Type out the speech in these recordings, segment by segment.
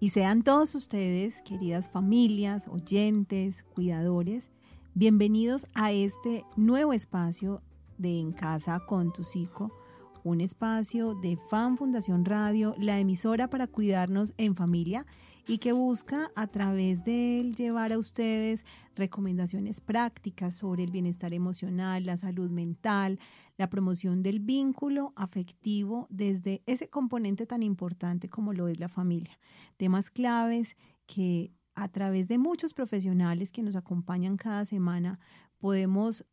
Y sean todos ustedes, queridas familias, oyentes, cuidadores, bienvenidos a este nuevo espacio de En Casa con tu Psico, un espacio de Fan Fundación Radio, la emisora para cuidarnos en familia y que busca a través de él llevar a ustedes recomendaciones prácticas sobre el bienestar emocional, la salud mental, la promoción del vínculo afectivo desde ese componente tan importante como lo es la familia. Temas claves que a través de muchos profesionales que nos acompañan cada semana podemos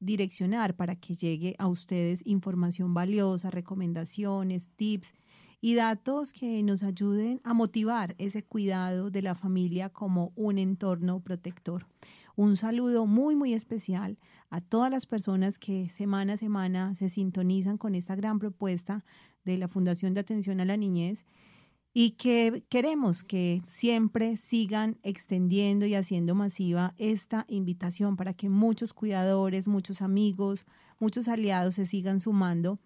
direccionar para que llegue a ustedes información valiosa, recomendaciones, tips y datos que nos ayuden a motivar ese cuidado de la familia como un entorno protector. Un saludo muy, muy especial a todas las personas que semana a semana se sintonizan con esta gran propuesta de la Fundación de Atención a la Niñez y que queremos que siempre sigan extendiendo y haciendo masiva esta invitación para que muchos cuidadores, muchos amigos, muchos aliados se sigan sumando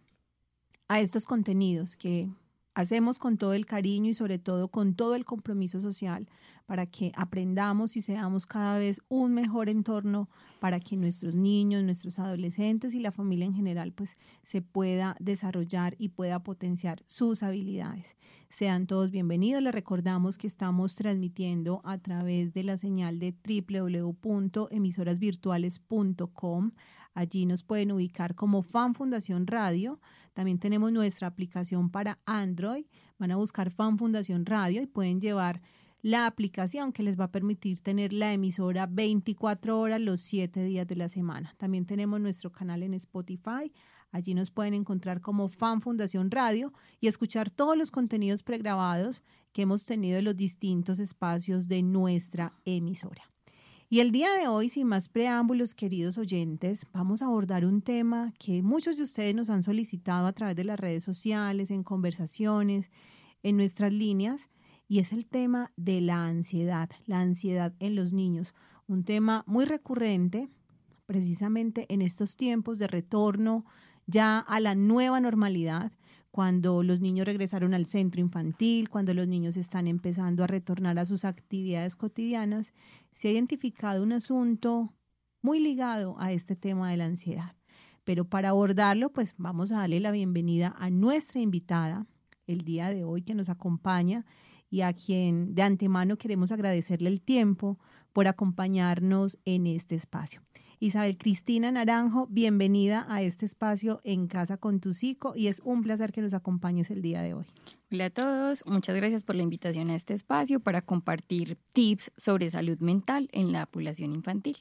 a estos contenidos que hacemos con todo el cariño y sobre todo con todo el compromiso social para que aprendamos y seamos cada vez un mejor entorno para que nuestros niños, nuestros adolescentes y la familia en general pues se pueda desarrollar y pueda potenciar sus habilidades. Sean todos bienvenidos. Les recordamos que estamos transmitiendo a través de la señal de www.emisorasvirtuales.com Allí nos pueden ubicar como Fan Fundación Radio. También tenemos nuestra aplicación para Android. Van a buscar Fan Fundación Radio y pueden llevar la aplicación que les va a permitir tener la emisora 24 horas los 7 días de la semana. También tenemos nuestro canal en Spotify. Allí nos pueden encontrar como Fan Fundación Radio y escuchar todos los contenidos pregrabados que hemos tenido en los distintos espacios de nuestra emisora. Y el día de hoy, sin más preámbulos, queridos oyentes, vamos a abordar un tema que muchos de ustedes nos han solicitado a través de las redes sociales, en conversaciones, en nuestras líneas, y es el tema de la ansiedad, la ansiedad en los niños, un tema muy recurrente precisamente en estos tiempos de retorno ya a la nueva normalidad cuando los niños regresaron al centro infantil, cuando los niños están empezando a retornar a sus actividades cotidianas, se ha identificado un asunto muy ligado a este tema de la ansiedad. Pero para abordarlo, pues vamos a darle la bienvenida a nuestra invitada el día de hoy que nos acompaña y a quien de antemano queremos agradecerle el tiempo por acompañarnos en este espacio. Isabel Cristina Naranjo, bienvenida a este espacio en Casa con tu Psico y es un placer que nos acompañes el día de hoy. Hola a todos, muchas gracias por la invitación a este espacio para compartir tips sobre salud mental en la población infantil.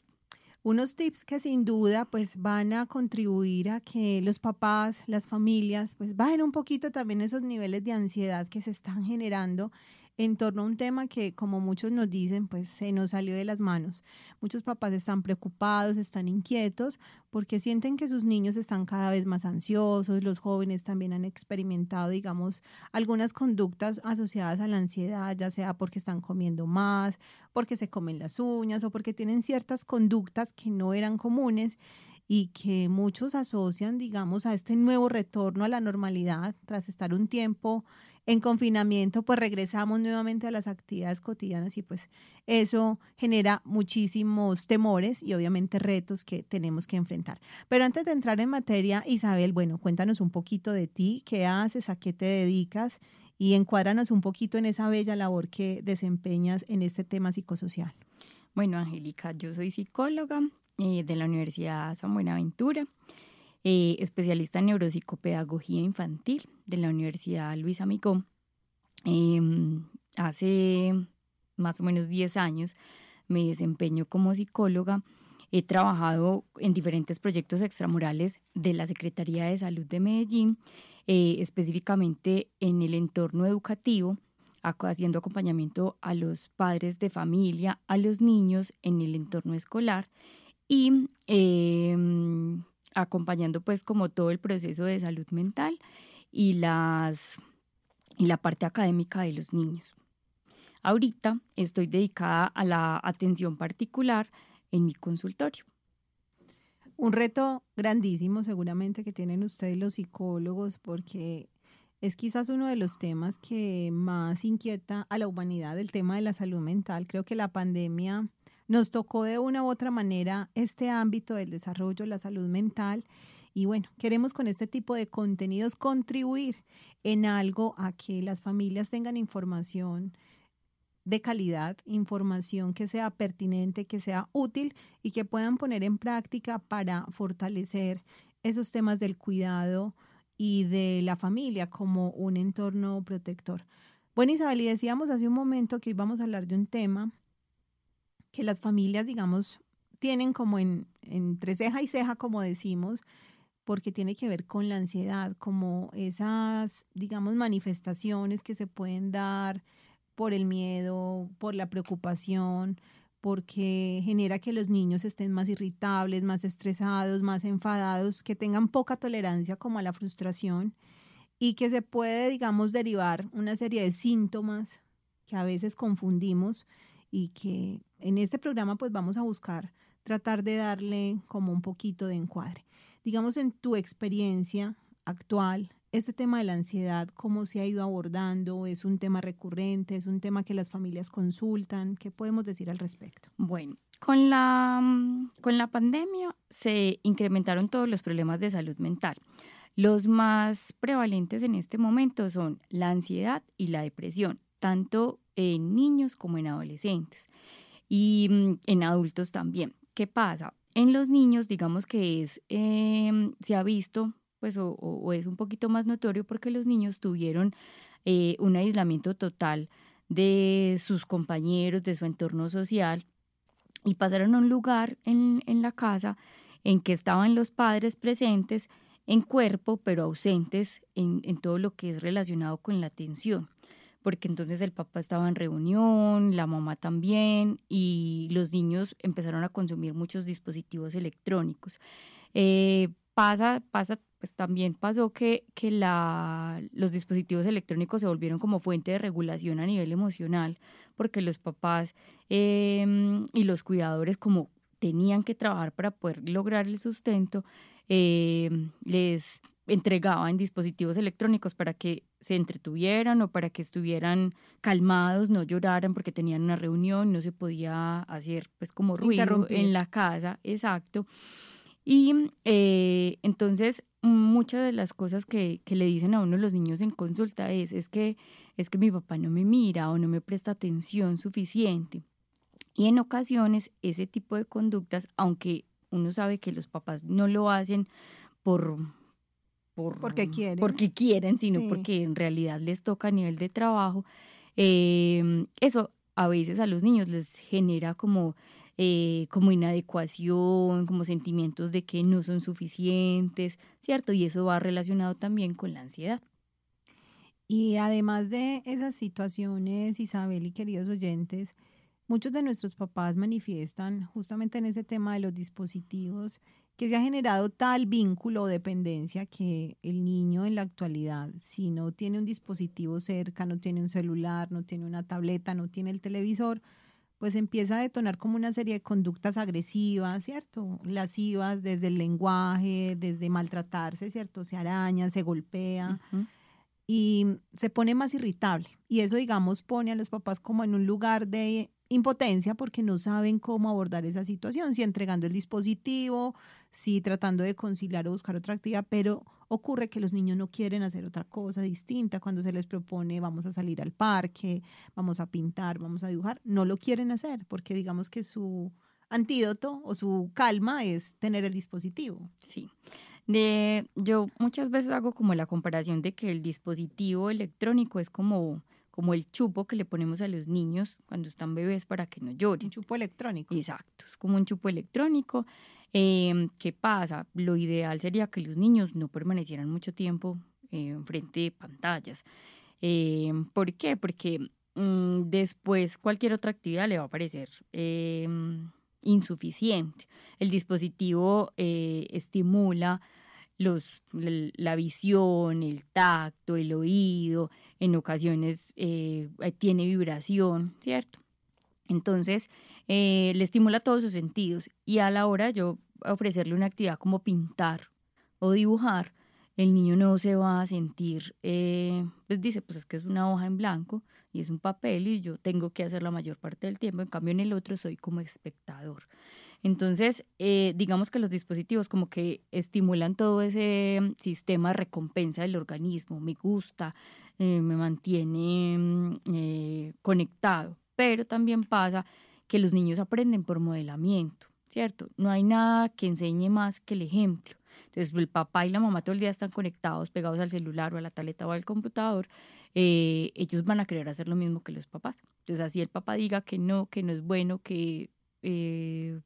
Unos tips que sin duda pues van a contribuir a que los papás, las familias pues bajen un poquito también esos niveles de ansiedad que se están generando en torno a un tema que, como muchos nos dicen, pues se nos salió de las manos. Muchos papás están preocupados, están inquietos porque sienten que sus niños están cada vez más ansiosos, los jóvenes también han experimentado, digamos, algunas conductas asociadas a la ansiedad, ya sea porque están comiendo más, porque se comen las uñas o porque tienen ciertas conductas que no eran comunes y que muchos asocian, digamos, a este nuevo retorno a la normalidad tras estar un tiempo en confinamiento, pues regresamos nuevamente a las actividades cotidianas y pues eso genera muchísimos temores y obviamente retos que tenemos que enfrentar. Pero antes de entrar en materia, Isabel, bueno, cuéntanos un poquito de ti, qué haces, a qué te dedicas y encuádranos un poquito en esa bella labor que desempeñas en este tema psicosocial. Bueno, Angélica, yo soy psicóloga eh, de la Universidad San Buenaventura. Eh, especialista en neuropsicopedagogía infantil de la Universidad Luis Amicó. Em, hace más o menos 10 años me desempeño como psicóloga. He trabajado en diferentes proyectos extramurales de la Secretaría de Salud de Medellín, eh, específicamente en el entorno educativo, haciendo acompañamiento a los padres de familia, a los niños en el entorno escolar y em, acompañando pues como todo el proceso de salud mental y, las, y la parte académica de los niños. Ahorita estoy dedicada a la atención particular en mi consultorio. Un reto grandísimo seguramente que tienen ustedes los psicólogos porque es quizás uno de los temas que más inquieta a la humanidad, el tema de la salud mental. Creo que la pandemia nos tocó de una u otra manera este ámbito del desarrollo, la salud mental. Y bueno, queremos con este tipo de contenidos contribuir en algo a que las familias tengan información de calidad, información que sea pertinente, que sea útil y que puedan poner en práctica para fortalecer esos temas del cuidado y de la familia como un entorno protector. Bueno, Isabel, y decíamos hace un momento que íbamos a hablar de un tema que las familias, digamos, tienen como en, entre ceja y ceja, como decimos, porque tiene que ver con la ansiedad, como esas, digamos, manifestaciones que se pueden dar por el miedo, por la preocupación, porque genera que los niños estén más irritables, más estresados, más enfadados, que tengan poca tolerancia como a la frustración y que se puede, digamos, derivar una serie de síntomas que a veces confundimos y que en este programa pues vamos a buscar tratar de darle como un poquito de encuadre. Digamos, en tu experiencia actual, este tema de la ansiedad, ¿cómo se ha ido abordando? ¿Es un tema recurrente? ¿Es un tema que las familias consultan? ¿Qué podemos decir al respecto? Bueno, con la, con la pandemia se incrementaron todos los problemas de salud mental. Los más prevalentes en este momento son la ansiedad y la depresión, tanto en niños como en adolescentes y mm, en adultos también. ¿Qué pasa? En los niños, digamos que es, em, se ha visto pues o, es un poquito más notorio porque los niños tuvieron eh, un aislamiento total de sus compañeros, de su entorno social y pasaron a un lugar en, la casa en que estaban los padres presentes en cuerpo, pero ausentes en, en, todo lo que es relacionado con la atención, porque entonces el papá estaba en reunión, la mamá también, y los niños empezaron a consumir muchos dispositivos electrónicos. Eh, pasa, pasa pues también pasó que, que la, los dispositivos electrónicos se volvieron como fuente de regulación a nivel emocional, porque los papás em, y los cuidadores como tenían que trabajar para poder lograr el sustento, em, les entregaban dispositivos electrónicos para que se entretuvieran o para que estuvieran calmados, no lloraran porque tenían una reunión, no se podía hacer pues como ruido en la casa, exacto. Y eh, entonces muchas de las cosas que, que, le dicen a uno los niños en consulta es, es, que, es que mi papá no me mira o no me presta atención suficiente. Y en ocasiones ese tipo de conductas, aunque uno sabe que los papás no lo hacen por... por porque quieren. Porque quieren, sino porque en realidad les toca a nivel de trabajo. Eh, eso a veces a los niños les genera como eh, como inadecuación, como sentimientos de que no son suficientes, ¿cierto? Y eso va relacionado también con la ansiedad. Y además de esas situaciones, Isabel y queridos oyentes, muchos de nuestros papás manifiestan justamente en ese tema de los dispositivos que se ha generado tal vínculo o dependencia que el niño en la actualidad, si no tiene un dispositivo cerca, no tiene un celular, no tiene una tableta, no tiene el televisor, pues empieza a detonar como una serie de conductas agresivas, ¿cierto? Lascivas desde el lenguaje, desde maltratarse, ¿cierto? Se araña, se golpea y se pone más irritable. Y eso, digamos, pone a los papás como en un lugar de impotencia porque no saben cómo abordar esa situación, si entregando el dispositivo, si tratando de conciliar o buscar otra actividad, pero ocurre que los niños no quieren hacer otra cosa distinta cuando se les propone vamos a salir al parque, vamos a pintar, vamos a dibujar, no lo quieren hacer porque digamos que su antídoto o su calma es tener el dispositivo. Sí. De, yo muchas veces hago como la comparación de que el dispositivo electrónico es como como el chupo que le ponemos a los niños cuando están bebés para que no lloren. Un chupo electrónico. Exacto, es como un chupo electrónico. Em, ¿Qué pasa? Lo ideal sería que los niños no permanecieran mucho tiempo eh, frente de pantallas. Em, ¿Por qué? Porque mm, después cualquier otra actividad le va a parecer em, insuficiente. El dispositivo eh, estimula los, la visión, el tacto, el oído, en ocasiones eh, tiene vibración, ¿cierto? Entonces, eh, le estimula todos sus sentidos y a la hora yo ofrecerle una actividad como pintar o dibujar, el niño no se va a sentir, eh, pues dice, pues es que es una hoja en blanco y es un papel y yo tengo que hacer la mayor parte del tiempo, en cambio en el otro soy como espectador. Entonces, eh, digamos que los dispositivos como que estimulan todo ese sistema de recompensa del organismo, me gusta, eh, me mantiene mm, conectado, pero también pasa que los niños aprenden por modelamiento, ¿cierto? No hay nada que enseñe más que el ejemplo. Entonces, el papá y la mamá todo el día están conectados, pegados al celular o a la tableta o al computador. Eh, ellos van a querer hacer lo mismo que los papás. Entonces, así el papá diga que no, que no es bueno, que eh,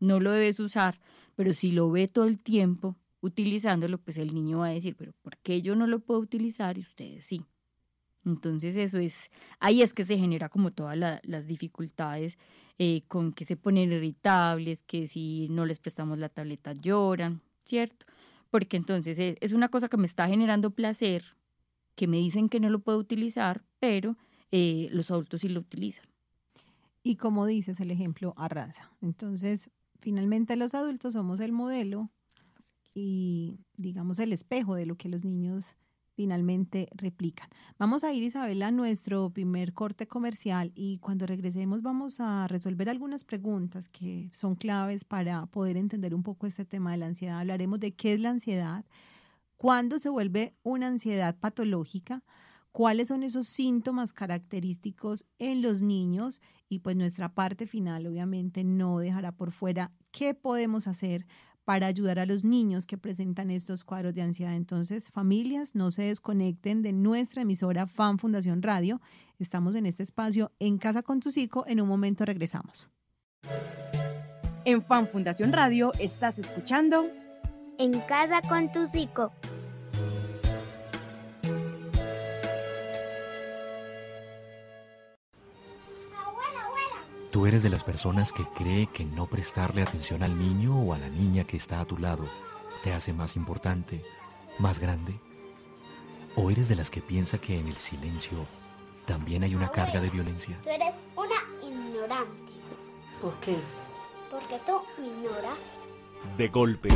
no lo debes usar, pero si lo ve todo el tiempo utilizándolo, pues el niño va a decir, pero ¿por qué yo no lo puedo utilizar y ustedes sí? Entonces eso es, ahí es que se genera como todas las dificultades eh, con que se ponen irritables, que si no les prestamos la tableta lloran, ¿cierto? Porque entonces e, es una cosa que me está generando placer, que me dicen que no lo puedo utilizar, pero eh, los adultos sí lo utilizan. Y como dices, el ejemplo arrasa. Entonces, finalmente los adultos somos el modelo y, digamos, el espejo de lo que los niños finalmente replican. Vamos a ir, Isabel, a nuestro primer corte comercial y cuando regresemos vamos a resolver algunas preguntas que son claves para poder entender un poco este tema de la ansiedad. Hablaremos de qué es la ansiedad, cuándo se vuelve una ansiedad patológica, cuáles son esos síntomas característicos en los niños y pues nuestra parte final obviamente no dejará por fuera qué podemos hacer para ayudar a los niños que presentan estos cuadros de ansiedad. Entonces, familias, no se desconecten de nuestra emisora Fan Fundación Radio. Estamos en este espacio en Casa con tu Psico. En un momento regresamos. En Fan Fundación Radio estás escuchando En Casa con tu Psico. ¿Tú eres de las personas que cree que no prestarle atención al niño o a la niña que está a tu lado te hace más importante, más grande? ¿O eres de las que piensa que en el silencio también hay una carga de violencia? Tú eres una ignorante. ¿Por qué? Porque tú ignoras. De golpe,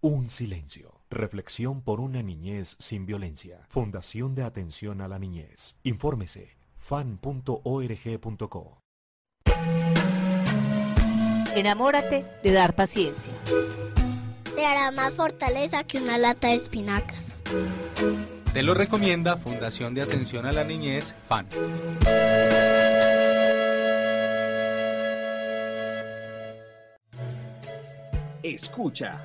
un silencio. Reflexión por una niñez sin violencia. Fundación de Atención a la Niñez. Infórmese fan.org.co. Enamórate de dar paciencia. Te hará más fortaleza que una lata de espinacas. Te lo recomienda Fundación de Atención a la Niñez, FAN. Escucha.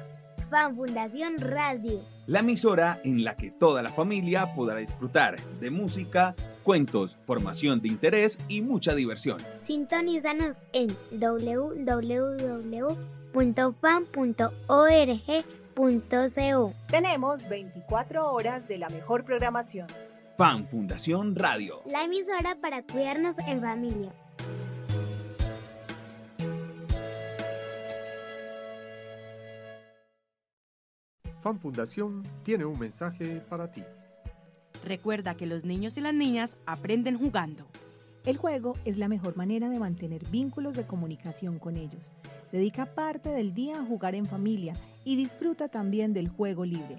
FAN Fundación Radio. La emisora en la que toda la familia podrá disfrutar de música, cuentos, formación de interés y mucha diversión. Sintonízanos en www.fan.org.co. Tenemos 24 horas de la mejor programación. Fan Fundación Radio. La emisora para cuidarnos en familia. Fan Fundación tiene un mensaje para ti. Recuerda que los niños y las niñas aprenden jugando. El juego es la mejor manera de mantener vínculos de comunicación con ellos. Dedica parte del día a jugar en familia y disfruta también del juego libre.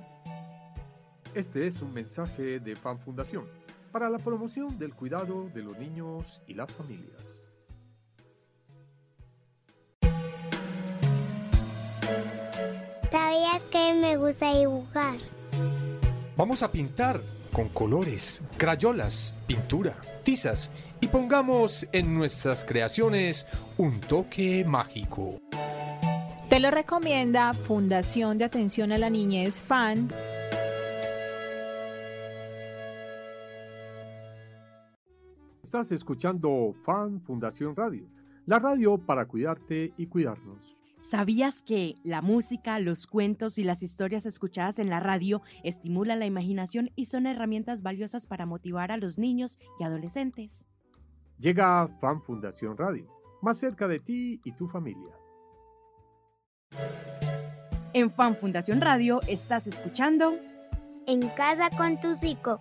Este es un mensaje de Fan Fundación para la promoción del cuidado de los niños y las familias. ¿Sabías que me gusta dibujar? Vamos a pintar con colores, crayolas, pintura, tizas y pongamos en nuestras creaciones un toque mágico. Te lo recomienda Fundación de Atención a la Niñez FAN. Estás escuchando Fan Fundación Radio, la radio para cuidarte y cuidarnos. ¿Sabías que la música, los cuentos y las historias escuchadas en la radio estimulan la imaginación y son herramientas valiosas para motivar a los niños y adolescentes? Llega Fan Fundación Radio, más cerca de ti y tu familia. En Fan Fundación Radio estás escuchando En Casa con tu Psico.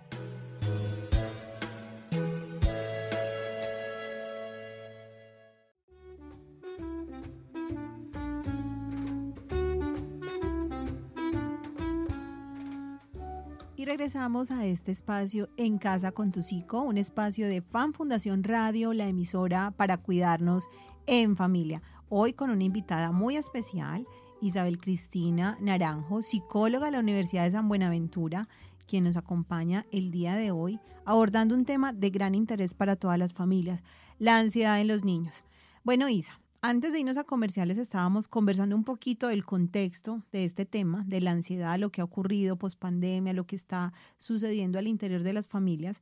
Regresamos a este espacio En Casa con tu Psico, un espacio de Fan Fundación Radio, la emisora para cuidarnos en familia. Hoy con una invitada muy especial, Isabel Cristina Naranjo, psicóloga de la Universidad de San Buenaventura, quien nos acompaña el día de hoy abordando un tema de gran interés para todas las familias, la ansiedad en los niños. Bueno, Isa, antes de irnos a comerciales estábamos conversando un poquito del contexto de este tema, de la ansiedad, lo que ha ocurrido post pandemia, lo que está sucediendo al interior de las familias.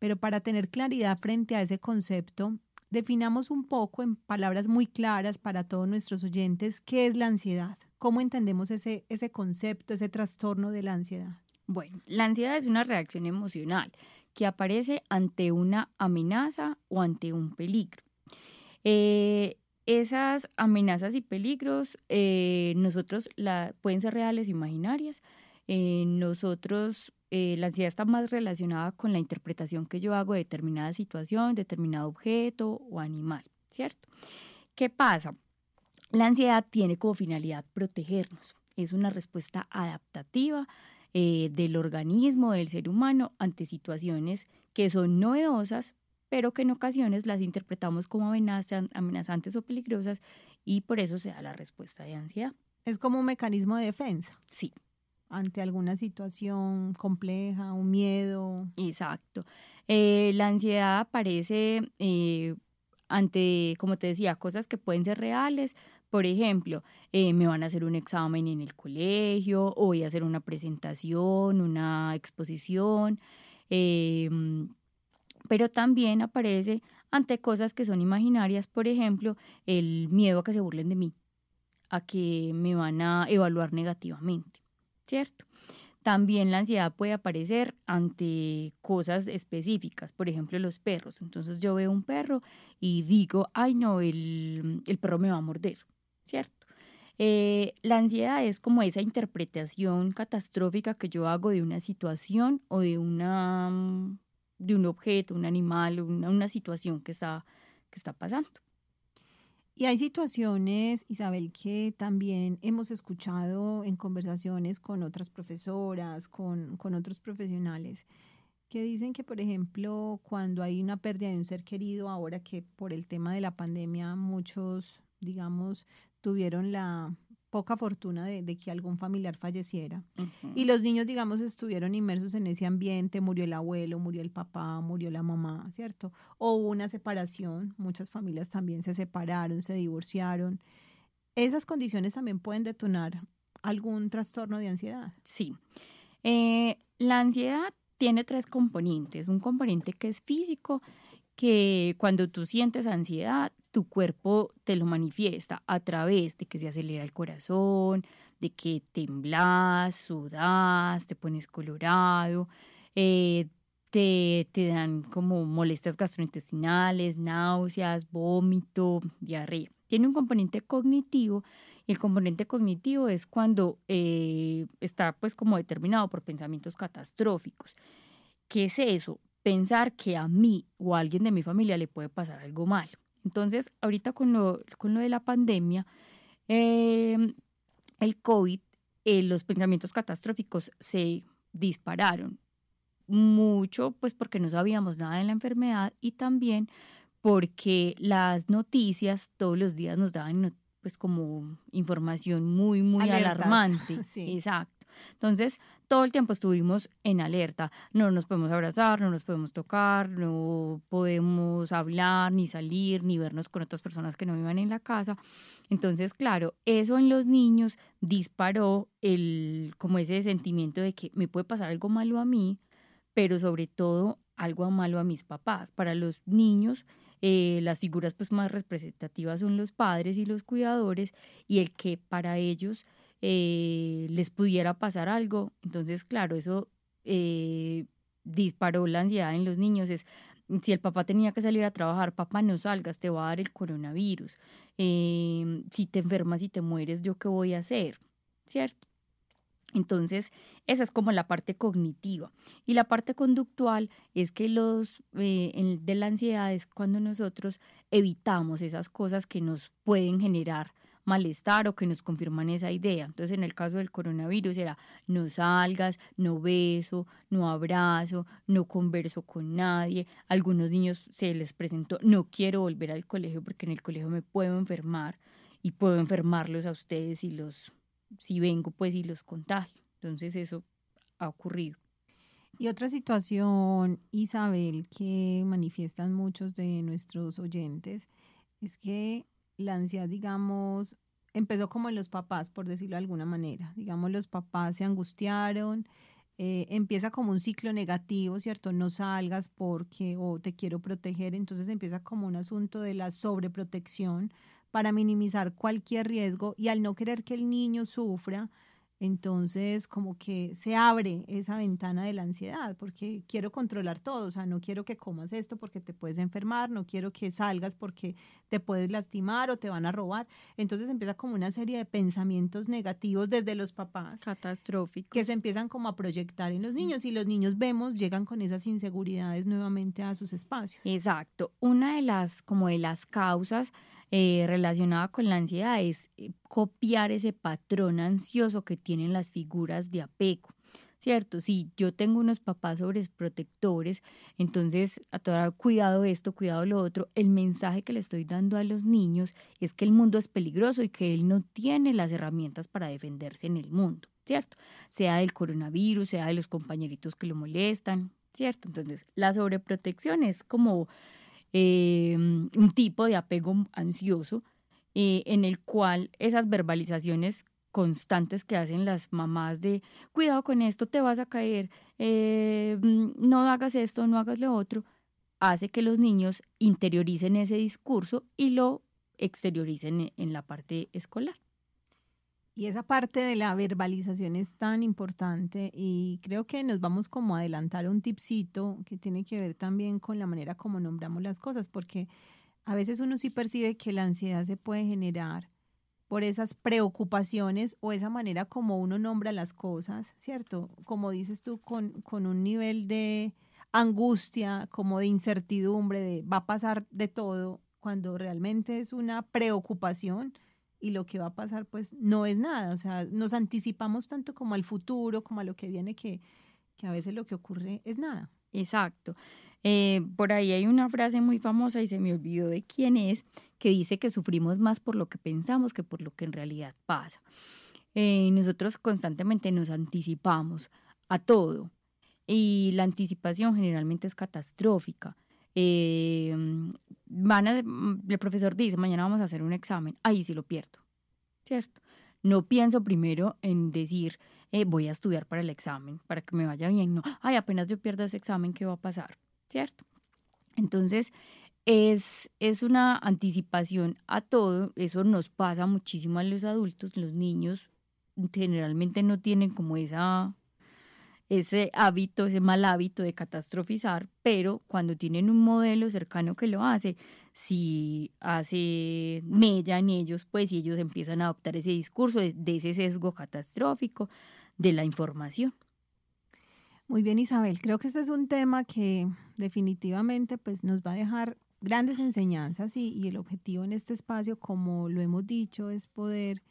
Pero para tener claridad frente a ese concepto, definamos un poco en palabras muy claras para todos nuestros oyentes qué es la ansiedad, cómo entendemos ese, ese concepto, ese trastorno de la ansiedad. Bueno, la ansiedad es una reacción emocional que aparece ante una amenaza o ante un peligro. Eh, esas amenazas y peligros, eh, nosotros la, pueden ser reales o imaginarias. Eh, nosotros, eh, la ansiedad está más relacionada con la interpretación que yo hago de determinada situación, determinado objeto o animal, ¿cierto? ¿Qué pasa? La ansiedad tiene como finalidad protegernos. Es una respuesta adaptativa del organismo, del ser humano, ante situaciones que son novedosas pero que en ocasiones las interpretamos como amenazantes o peligrosas y por eso se da la respuesta de ansiedad. Es como un mecanismo de defensa. Sí. Ante alguna situación compleja, un miedo. Exacto. Eh, la ansiedad aparece eh, ante, como te decía, cosas que pueden ser reales. Por ejemplo, eh, me van a hacer un examen en el colegio o voy a hacer una presentación, una exposición pero también aparece ante cosas que son imaginarias, por ejemplo, el miedo a que se burlen de mí, a que me van a evaluar negativamente, ¿cierto? También la ansiedad puede aparecer ante cosas específicas, por ejemplo, los perros. Entonces yo veo un perro y digo, ay no, el, perro me va a morder, ¿cierto? Eh, la ansiedad es como esa interpretación catastrófica que yo hago de una situación o de una de un objeto, un animal, una, una situación que está, que está pasando. Y hay situaciones, Isabel, que también hemos escuchado en conversaciones con otras profesoras, con, con, otros profesionales, que dicen que, por ejemplo, cuando hay una pérdida de un ser querido, ahora que por el tema de la pandemia muchos, digamos, tuvieron la, poca fortuna de, que algún familiar falleciera. Y los niños, digamos, estuvieron inmersos en ese ambiente, murió el abuelo, murió el papá, murió la mamá, ¿cierto? O hubo una separación, muchas familias también se separaron, se divorciaron. Esas condiciones también pueden detonar algún trastorno de ansiedad. Sí. Eh, la ansiedad tiene tres componentes. Un componente que es físico, que cuando tú sientes ansiedad, tu cuerpo te lo manifiesta a través de que se acelera el corazón, de que temblas, sudas, te pones colorado, eh, te, te, dan como molestias gastrointestinales, náuseas, vómito, diarrea. Tiene un componente cognitivo y el componente cognitivo es cuando eh, está pues como determinado por pensamientos catastróficos. ¿Qué es eso? Pensar que a mí o a alguien de mi familia le puede pasar algo malo. Entonces, ahorita con lo, con lo de la pandemia, em, el COVID, eh, los pensamientos catastróficos se dispararon mucho, pues porque no sabíamos nada de la enfermedad y también porque las noticias todos los días nos daban pues como información muy, muy alarmante. Exacto. Entonces, todo el tiempo estuvimos en alerta. No nos podemos abrazar, no nos podemos tocar, no podemos hablar, ni salir, ni vernos con otras personas que no vivan en la casa. Entonces, claro, eso en los niños disparó el, como ese sentimiento de que me puede pasar algo malo a mí, pero sobre todo algo malo a mis papás. Para los niños, eh, las figuras pues más representativas son los padres y los cuidadores y el que para ellos eh, les pudiera pasar algo. Entonces, claro, eso eh, disparó la ansiedad en los niños. Es, si el papá tenía que salir a trabajar, papá, no salgas, te va a dar el coronavirus. Eh, si te enfermas y te mueres, ¿yo qué voy a hacer? ¿Cierto? Entonces, esa es como la parte cognitiva. Y la parte conductual es que los de la ansiedad es cuando nosotros evitamos esas cosas que nos pueden generar malestar o que nos confirman esa idea. Entonces, en el caso del coronavirus era no salgas, no beso, no abrazo, no converso con nadie. algunos niños se les presentó no quiero volver al colegio porque en el colegio me puedo enfermar y puedo enfermarlos a ustedes si los si vengo pues y los contagio. Entonces, eso ha ocurrido. Y otra situación, Isabel, que manifiestan muchos de nuestros oyentes, es que la ansiedad, digamos, empezó como en los papás, por decirlo de alguna manera. Digamos, los papás se angustiaron, eh, empieza como un ciclo negativo, ¿cierto? No salgas porque o te quiero proteger, entonces empieza como un asunto de la sobreprotección para minimizar cualquier riesgo y al no querer que el niño sufra, entonces, como que se abre esa ventana de la ansiedad, porque quiero controlar todo, o sea, no quiero que comas esto porque te puedes enfermar, no quiero que salgas porque te puedes lastimar o te van a robar. Entonces empieza como una serie de pensamientos negativos desde los papás. Catastróficos. Que se empiezan como a proyectar en los niños y los niños vemos, llegan con esas inseguridades nuevamente a sus espacios. Exacto. Una de las, como de las causas eh, relacionada con la ansiedad es eh, copiar ese patrón ansioso que tienen las figuras de apego. ¿Cierto? Si yo tengo unos papás sobreprotectores, entonces a todo cuidado esto, cuidado lo otro, el mensaje que le estoy dando a los niños es que el mundo es peligroso y que él no tiene las herramientas para defenderse en el mundo, ¿cierto? Sea del coronavirus, sea de los compañeritos que lo molestan, ¿cierto? Entonces, la sobreprotección es como Em, un tipo de apego ansioso eh, en el cual esas verbalizaciones constantes que hacen las mamás de cuidado con esto, te vas a caer, eh, no hagas esto, no hagas lo otro, hace que los niños interioricen ese discurso y lo exterioricen en la parte escolar. Y esa parte de la verbalización es tan importante y creo que nos vamos como a adelantar un tipcito que tiene que ver también con la manera como nombramos las cosas, porque a veces uno sí percibe que la ansiedad se puede generar por esas preocupaciones o esa manera como uno nombra las cosas, ¿cierto? Como dices tú, con, con un nivel de angustia, como de incertidumbre, de va a pasar de todo, cuando realmente es una preocupación y lo que va a pasar pues no es nada, o sea, nos anticipamos tanto como al futuro, como a lo que viene, que, que a veces lo que ocurre es nada. Exacto. Eh, por ahí hay una frase muy famosa y se me olvidó de quién es, que dice que sufrimos más por lo que pensamos que por lo que en realidad pasa. Eh, nosotros constantemente nos anticipamos a todo y la anticipación generalmente es catastrófica. Eh, van a, mm, el profesor dice, mañana vamos a hacer un examen, ahí sí lo pierdo, ¿cierto? No pienso primero en decir, eh, voy a estudiar para el examen, para que me vaya bien, no, ay, apenas yo pierda ese examen, ¿qué va a pasar? ¿Cierto? Entonces, es, es una anticipación a todo, eso nos pasa muchísimo a los adultos, los niños generalmente no tienen como esa ese hábito, ese mal hábito de catastrofizar, pero cuando tienen un modelo cercano que lo hace, si hace mella en ellos, pues y ellos empiezan a adoptar ese discurso de, ese sesgo catastrófico de la información. Muy bien, Isabel. Creo que este es un tema que definitivamente pues, nos va a dejar grandes enseñanzas y el objetivo en este espacio, como lo hemos dicho, es poder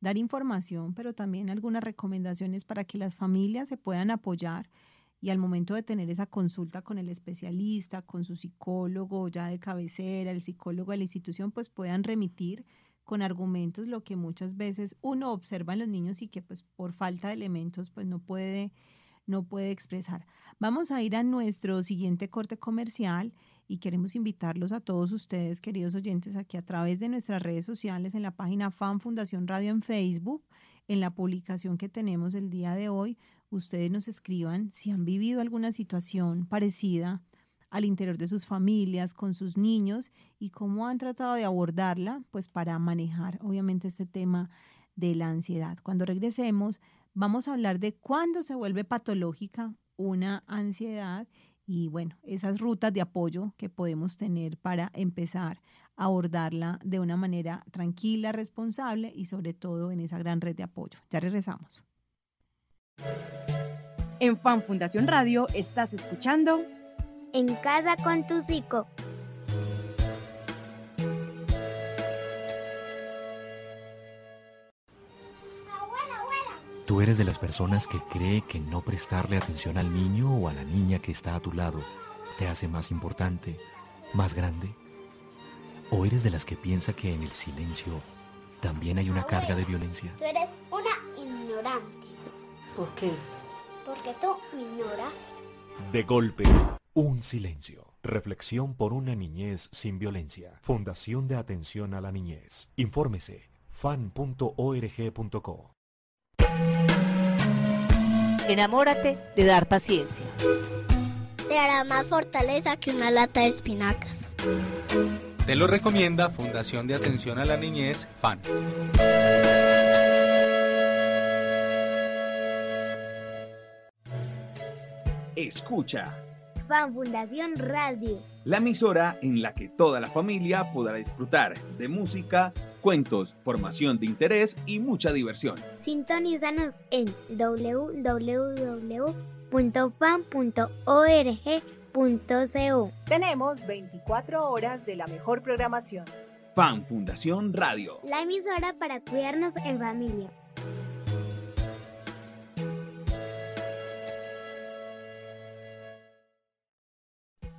dar información, pero también algunas recomendaciones para que las familias se puedan apoyar y al momento de tener esa consulta con el especialista, con su psicólogo ya de cabecera, el psicólogo de la institución, pues puedan remitir con argumentos lo que muchas veces uno observa en los niños y que pues por falta de elementos pues no puede no puede expresar. Vamos a ir a nuestro siguiente corte comercial y queremos invitarlos a todos ustedes, queridos oyentes, aquí a través de nuestras redes sociales, en la página Fan Fundación Radio en Facebook, en la publicación que tenemos el día de hoy, ustedes nos escriban si han vivido alguna situación parecida al interior de sus familias, con sus niños y cómo han tratado de abordarla, pues para manejar obviamente este tema de la ansiedad. Cuando regresemos, vamos a hablar de cuándo se vuelve patológica una ansiedad y bueno, esas rutas de apoyo que podemos tener para empezar a abordarla de una manera tranquila, responsable y sobre todo en esa gran red de apoyo. Ya regresamos. En Fan Fundación Radio estás escuchando En casa con tu psico. ¿Tú eres de las personas que cree que no prestarle atención al niño o a la niña que está a tu lado te hace más importante, más grande? ¿O eres de las que piensa que en el silencio también hay una carga de violencia? Tú eres una ignorante. ¿Por qué? Porque tú me ignoras. De golpe, un silencio. Reflexión por una niñez sin violencia. Fundación de Atención a la Niñez. Infórmese fan.org.co. Enamórate de dar paciencia. Te hará más fortaleza que una lata de espinacas. Te lo recomienda Fundación de Atención a la Niñez, FAN. Escucha Fan Fundación Radio. la emisora en la que toda la familia podrá disfrutar de música, cuentos, formación de interés y mucha diversión. Sintonízanos en www.fan.org.co. Tenemos 24 horas de la mejor programación. Fan Fundación Radio. La emisora para cuidarnos en familia.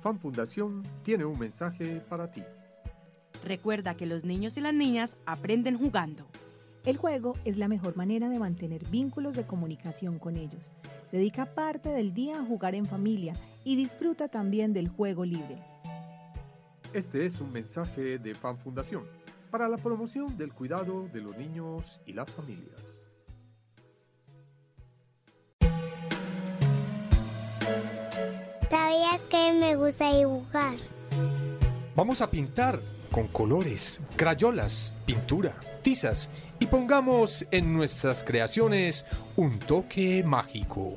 Fan Fundación tiene un mensaje para ti. Recuerda que los niños y las niñas aprenden jugando. El juego es la mejor manera de mantener vínculos de comunicación con ellos. Dedica parte del día a jugar en familia y disfruta también del juego libre. Este es un mensaje de Fan Fundación para la promoción del cuidado de los niños y las familias. ¿Sabías que me gusta dibujar? Vamos a pintar con colores, crayolas, pintura, tizas y pongamos en nuestras creaciones un toque mágico.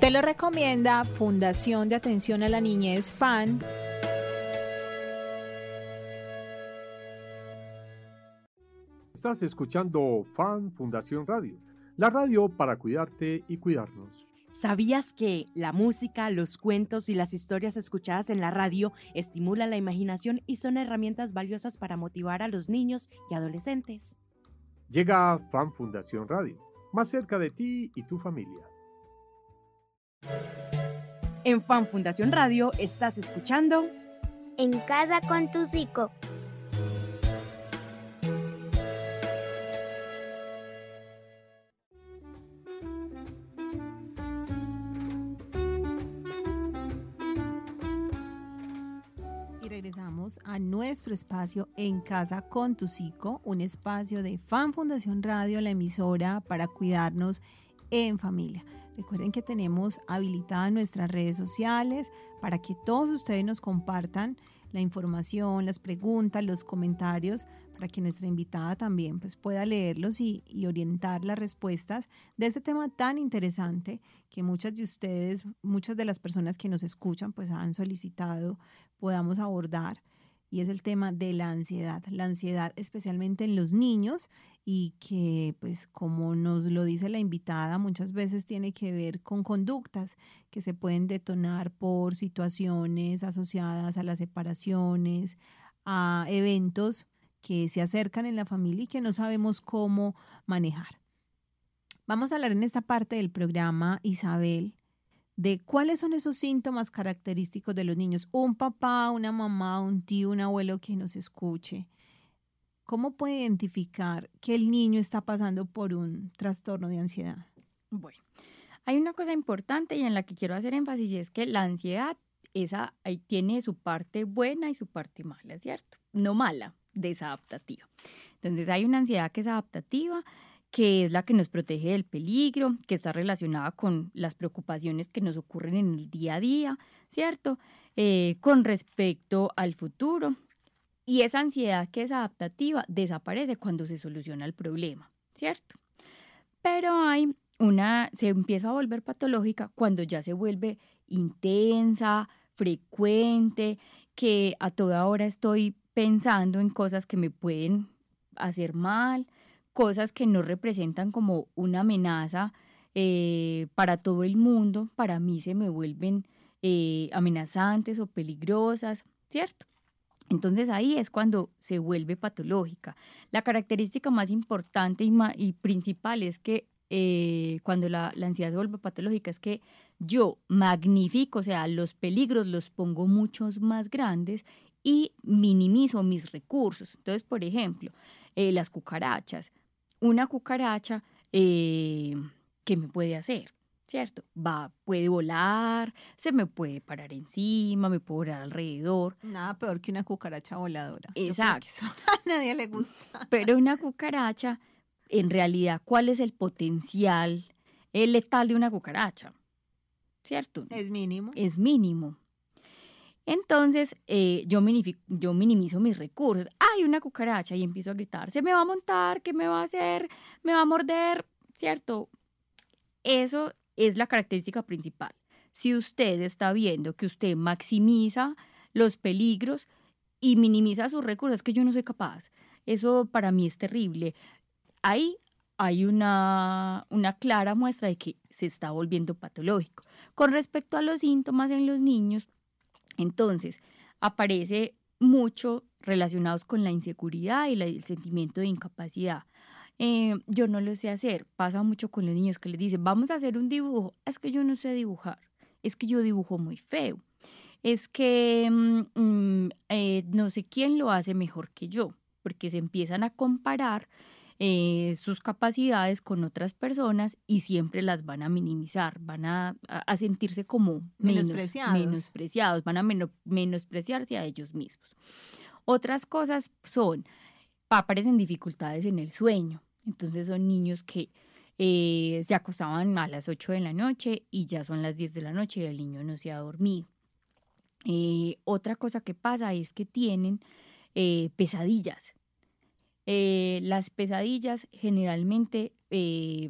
Te lo recomienda Fundación de Atención a la Niñez FAN. Estás escuchando Fan Fundación Radio, la radio para cuidarte y cuidarnos. ¿Sabías que la música, los cuentos y las historias escuchadas en la radio estimulan la imaginación y son herramientas valiosas para motivar a los niños y adolescentes? Llega Fan Fundación Radio, más cerca de ti y tu familia. En Fan Fundación Radio estás escuchando En casa con tu psico. Nuestro espacio En Casa con tu Psico, un espacio de Fan Fundación Radio, la emisora para cuidarnos en familia. Recuerden que tenemos habilitadas nuestras redes sociales para que todos ustedes nos compartan la información, las preguntas, los comentarios, para que nuestra invitada también pues, pueda leerlos y, y orientar las respuestas de este tema tan interesante que muchas de ustedes, muchas de las personas que nos escuchan, pues han solicitado podamos abordar y es el tema de la ansiedad, la ansiedad especialmente en los niños y que pues como nos lo dice la invitada muchas veces tiene que ver con conductas que se pueden detonar por situaciones asociadas a las separaciones, a eventos que se acercan en la familia y que no sabemos cómo manejar. Vamos a hablar en esta parte del programa, Isabel, de cuáles son esos síntomas característicos de los niños. Un papá, una mamá, un tío, un abuelo que nos escuche. ¿Cómo puede identificar que el niño está pasando por un trastorno de ansiedad? Bueno, hay una cosa importante y en la que quiero hacer énfasis y es que la ansiedad esa ahí tiene su parte buena y su parte mala, ¿cierto? No mala, desadaptativa. Entonces hay una ansiedad que es adaptativa, que es la que nos protege del peligro, que está relacionada con las preocupaciones que nos ocurren en el día a día, ¿cierto? Eh, con respecto al futuro. Y esa ansiedad que es adaptativa desaparece cuando se soluciona el problema, ¿cierto? Pero hay una, se empieza a volver patológica cuando ya se vuelve intensa, frecuente, que a toda hora estoy pensando en cosas que me pueden hacer mal, cosas que no representan como una amenaza eh, para todo el mundo, para mí se me vuelven eh, amenazantes o peligrosas, ¿cierto? Entonces ahí es cuando se vuelve patológica. La característica más importante y, principal es que eh, cuando la, ansiedad se vuelve patológica es que yo magnifico, o sea, los peligros los pongo muchos más grandes y minimizo mis recursos. Entonces, por ejemplo, las cucarachas. Una cucaracha, eh, ¿qué me puede hacer? ¿Cierto? Va, puede volar, se me puede parar encima, me puede volar alrededor. Nada peor que una cucaracha voladora. Exacto. a nadie le gusta. Pero una cucaracha, en realidad, ¿cuál es el potencial eh, letal de una cucaracha? ¿Cierto? Es mínimo. Es mínimo. Entonces, eh, yo, minifi- yo minimizo mis recursos. Hay una cucaracha y empiezo a gritar, se me va a montar, ¿qué me va a hacer? ¿Me va a morder? ¿Cierto? Eso es la característica principal. Si usted está viendo que usted maximiza los peligros y minimiza sus recursos, es que yo no soy capaz. Eso para mí es terrible. Ahí hay una, una clara muestra de que se está volviendo patológico. Con respecto a los síntomas en los niños, entonces aparece mucho relacionados con la inseguridad y la- el sentimiento de incapacidad. Eh, yo no lo sé hacer. Pasa mucho con los niños que les dicen, vamos a hacer un dibujo. Es que yo no sé dibujar. Es que yo dibujo muy feo. Es que mm, mm, eh, no sé quién lo hace mejor que yo, porque se empiezan a comparar eh, sus capacidades con otras personas y siempre las van a minimizar, van a, a- sentirse como menos- Menospreciados. menospreciados, van a meno- menospreciarse a ellos mismos. Otras cosas son, aparecen dificultades en el sueño. Entonces son niños que eh, se acostaban a las 8 de la noche y ya son las 10 de la noche y el niño no se ha dormido. Eh, otra cosa que pasa es que tienen eh, pesadillas. Las pesadillas generalmente, eh,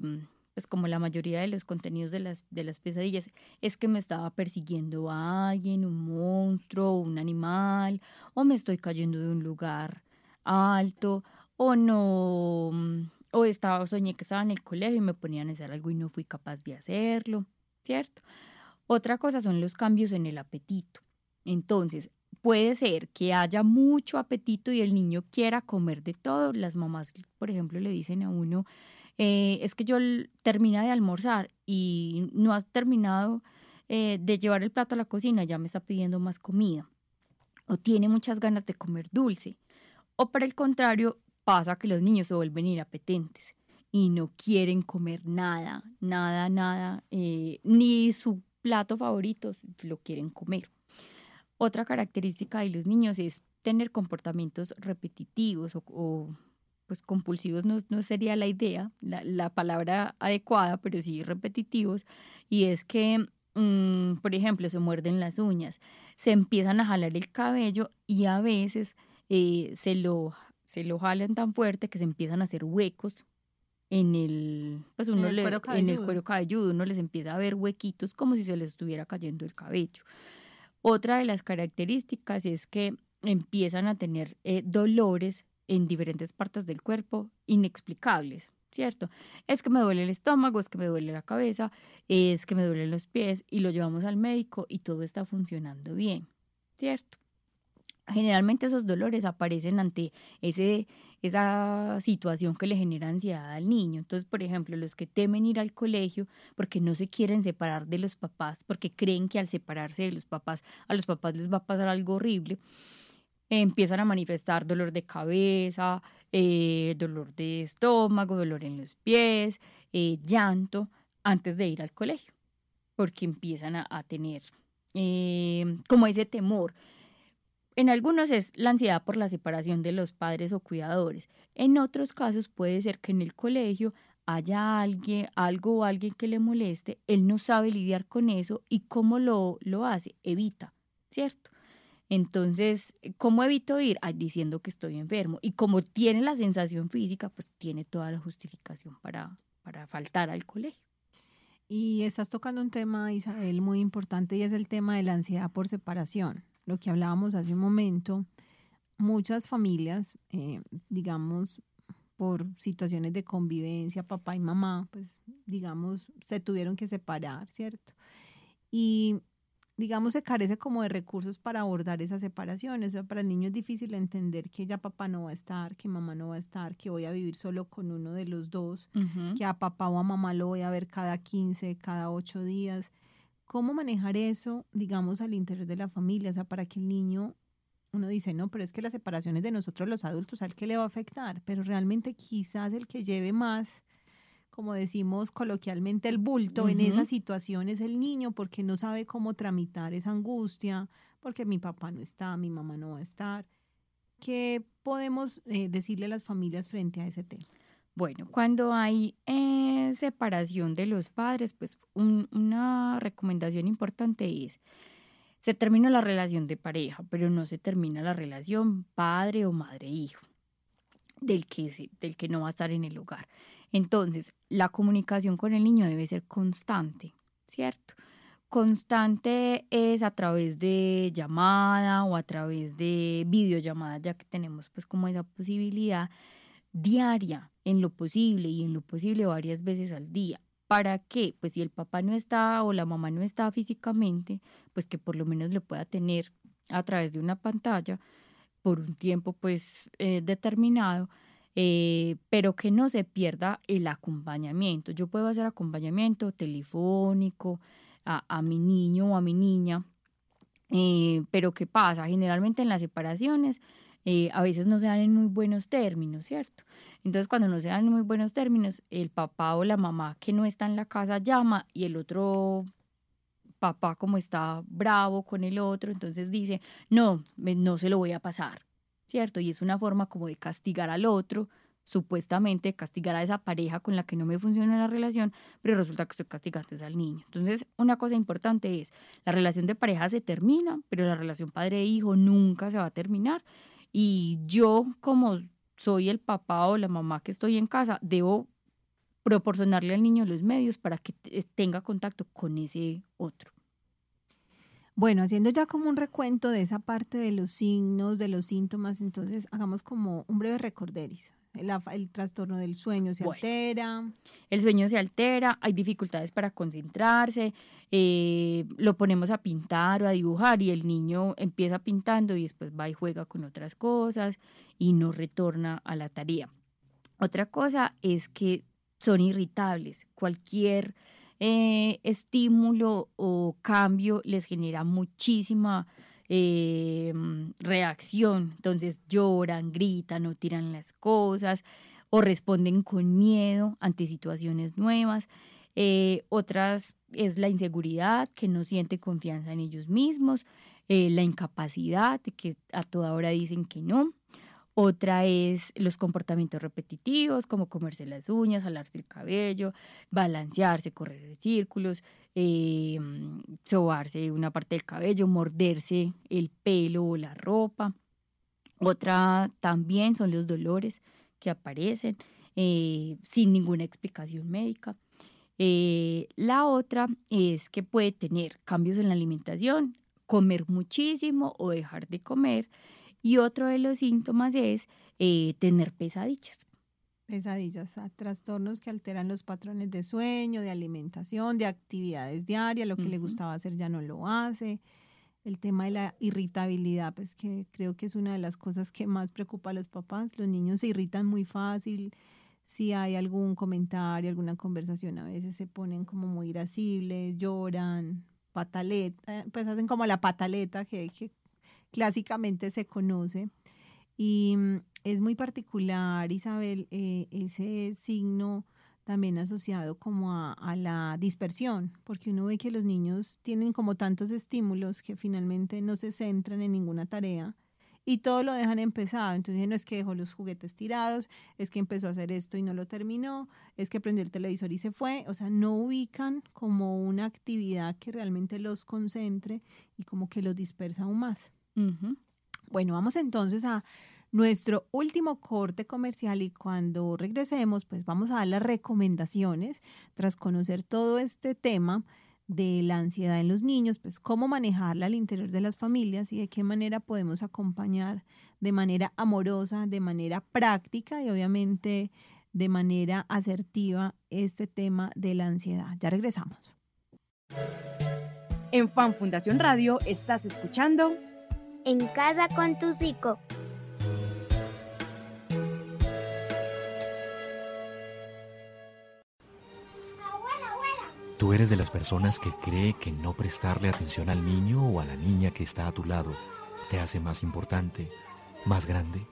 pues como la mayoría de los contenidos de las, de las pesadillas, es que me estaba persiguiendo a alguien, un monstruo, un animal, o me estoy cayendo de un lugar alto, o no, mm, o estaba, soñé que estaba en el colegio y me ponían a hacer algo y no fui capaz de hacerlo, ¿cierto? Otra cosa son los cambios en el apetito. Entonces, puede ser que haya mucho apetito y el niño quiera comer de todo. Las mamás, por ejemplo, le dicen a uno, eh, es que yo termina de almorzar y no has terminado eh, de llevar el plato a la cocina, ya me está pidiendo más comida. O tiene muchas ganas de comer dulce. O por el contrario, pasa que los niños se vuelven inapetentes y no quieren comer nada, nada, nada, eh, ni su plato favorito lo quieren comer. Otra característica de los niños es tener comportamientos repetitivos o, pues compulsivos no, no sería la idea, la, la palabra adecuada, pero sí repetitivos, y es que, mm, por ejemplo, se muerden las uñas, se empiezan a jalar el cabello y a veces eh, se, lo, se lo jalan tan fuerte que se empiezan a hacer huecos en el, pues uno el le- cuero en el cabelludo. cuero cabelludo, uno les empieza a ver huequitos como si se les estuviera cayendo el cabello. Otra de las características es que empiezan a tener eh, dolores en diferentes partes del cuerpo inexplicables, ¿cierto? Es que me duele el estómago, es que me duele la cabeza, es que me duelen los pies y lo llevamos al médico y todo está funcionando bien, ¿cierto? Generalmente esos dolores aparecen ante ese, esa situación que le genera ansiedad al niño. Entonces, por ejemplo, los que temen ir al colegio porque no se quieren separar de los papás, porque creen que al separarse de los papás, a los papás les va a pasar algo horrible, empiezan a manifestar dolor de cabeza, eh, dolor de estómago, dolor en los pies, eh, llanto, antes de ir al colegio, porque empiezan a, tener eh, como ese temor. En algunos es la ansiedad por la separación de los padres o cuidadores. En otros casos puede ser que en el colegio haya alguien, algo o alguien que le moleste, él no sabe lidiar con eso y cómo lo, lo hace, evita, ¿cierto? Entonces, ¿cómo evito ir? Diciendo que estoy enfermo. Y como tiene la sensación física, pues tiene toda la justificación para, para faltar al colegio. Y estás tocando un tema, Isabel, muy importante y es el tema de la ansiedad por separación. Lo que hablábamos hace un momento, muchas familias, eh, digamos, por situaciones de convivencia, papá y mamá, pues digamos, se tuvieron que separar, ¿cierto? Y digamos, se carece como de recursos para abordar esa separación. O sea, para el niño es difícil entender que ya papá no va a estar, que mamá no va a estar, que voy a vivir solo con uno de los dos, que a papá o a mamá lo voy a ver cada 15, cada 8 días. ¿Cómo manejar eso, digamos, al interior de la familia? O sea, para que el niño, uno dice, no, pero es que la separación es de nosotros los adultos, ¿al que le va a afectar? Pero realmente quizás el que lleve más como decimos coloquialmente, el bulto en esa situación es el niño porque no sabe cómo tramitar esa angustia, porque mi papá no está, mi mamá no va a estar. ¿Qué podemos eh, decirle a las familias frente a ese tema? Bueno, cuando hay eh, separación de los padres, pues una recomendación importante es, se termina la relación de pareja, pero no se termina la relación padre o madre-hijo del que, del que no va a estar en el hogar. Entonces, la comunicación con el niño debe ser constante, ¿cierto? Constante es a través de llamada o a través de videollamada, ya que tenemos pues como esa posibilidad diaria en lo posible y en lo posible varias veces al día. ¿Para qué? Pues si el papá no está o la mamá no está físicamente, pues que por lo menos lo pueda tener a través de una pantalla por un tiempo pues eh, determinado eh, pero que no se pierda el acompañamiento. Yo puedo hacer acompañamiento telefónico a, mi niño o a mi niña, eh, pero ¿qué pasa? Generalmente en las separaciones a veces no se dan en muy buenos términos, ¿cierto? Entonces cuando no se dan en muy buenos términos, el papá o la mamá que no está en la casa llama y el otro papá como está bravo con el otro, entonces dice, no, no se lo voy a pasar, ¿cierto? Y es una forma como de castigar al otro, supuestamente castigar a esa pareja con la que no me funciona la relación, pero resulta que estoy castigando al niño. Entonces, una cosa importante es, la relación de pareja se termina, pero la relación padre-hijo nunca se va a terminar. Y yo, como soy el papá o la mamá que estoy en casa, debo proporcionarle al niño los medios para que tenga contacto con ese otro. Bueno, haciendo ya como un recuento de esa parte de los signos, de los síntomas, entonces hagamos como un breve recorderis. El, trastorno del sueño se altera. El sueño se altera, hay dificultades para concentrarse, eh, lo ponemos a pintar o a dibujar y el niño empieza pintando y después va y juega con otras cosas y no retorna a la tarea. Otra cosa es que son irritables. Cualquier eh, estímulo o cambio les genera muchísima eh, reacción. Entonces lloran, gritan o tiran las cosas o responden con miedo ante situaciones nuevas. Eh, otras es la inseguridad, que no siente confianza en ellos mismos, la incapacidad, que a toda hora dicen que no. Otra es los comportamientos repetitivos, como comerse las uñas, alarse el cabello, balancearse, correr círculos, eh, sobarse una parte del cabello, morderse el pelo o la ropa. Otra también son los dolores que aparecen eh, sin ninguna explicación médica. Eh, la otra es que puede tener cambios en la alimentación, comer muchísimo o dejar de comer y otro de los síntomas es eh, tener pesadillas. Pesadillas, trastornos que alteran los patrones de sueño, de alimentación, de actividades diarias, lo que le gustaba hacer ya no lo hace. El tema de la irritabilidad, pues que creo que es una de las cosas que más preocupa a los papás. Los niños se irritan muy fácil. Si hay algún comentario, alguna conversación, a veces se ponen como muy irascibles, lloran, pataleta, pues hacen como la pataleta que, que clásicamente se conoce. Y mm, es muy particular, Isabel, eh, ese signo también asociado como a, la dispersión, porque uno ve que los niños tienen como tantos estímulos que finalmente no se centran en ninguna tarea y todo lo dejan empezado. Entonces no es que dejó los juguetes tirados, es que empezó a hacer esto y no lo terminó, es que prendió el televisor y se fue. O sea, no ubican como una actividad que realmente los concentre y como que los dispersa aún más. Bueno, vamos entonces a nuestro último corte comercial y cuando regresemos, pues vamos a dar las recomendaciones tras conocer todo este tema de la ansiedad en los niños, pues cómo manejarla al interior de las familias y de qué manera podemos acompañar de manera amorosa, de manera práctica y obviamente de manera asertiva este tema de la ansiedad. Ya regresamos. En Fan Fundación Radio estás escuchando En casa con tu psico. Tú eres de las personas que cree que no prestarle atención al niño o a la niña que está a tu lado te hace más importante, más grande.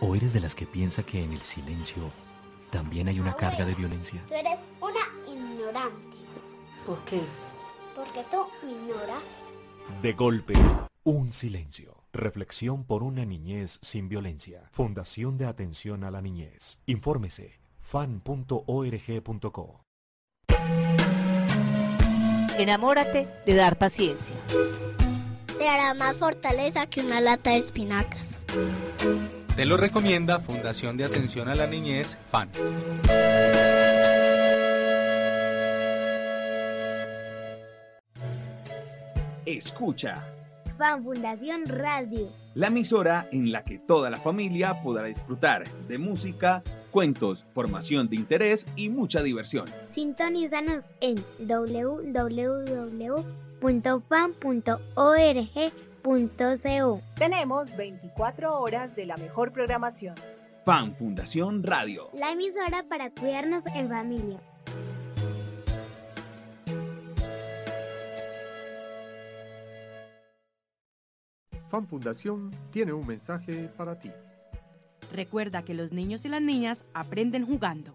¿O eres de las que piensa que en el silencio también hay una carga de violencia? Tú eres una ignorante. ¿Por qué? Porque tú me ignoras. De golpe, un silencio. Reflexión por una niñez sin violencia. Fundación de Atención a la Niñez. Infórmese fan.org.co. Enamórate de dar paciencia. Te hará más fortaleza que una lata de espinacas. Te lo recomienda Fundación de Atención a la Niñez, FAN. Escucha, Fan Fundación Radio. la emisora en la que toda la familia podrá disfrutar de música, cuentos, formación de interés y mucha diversión. Sintonízanos en www.fan.org.co. Tenemos 24 horas de la mejor programación. Fan Fundación Radio. La emisora para cuidarnos en familia. Fan Fundación tiene un mensaje para ti. Recuerda que los niños y las niñas aprenden jugando.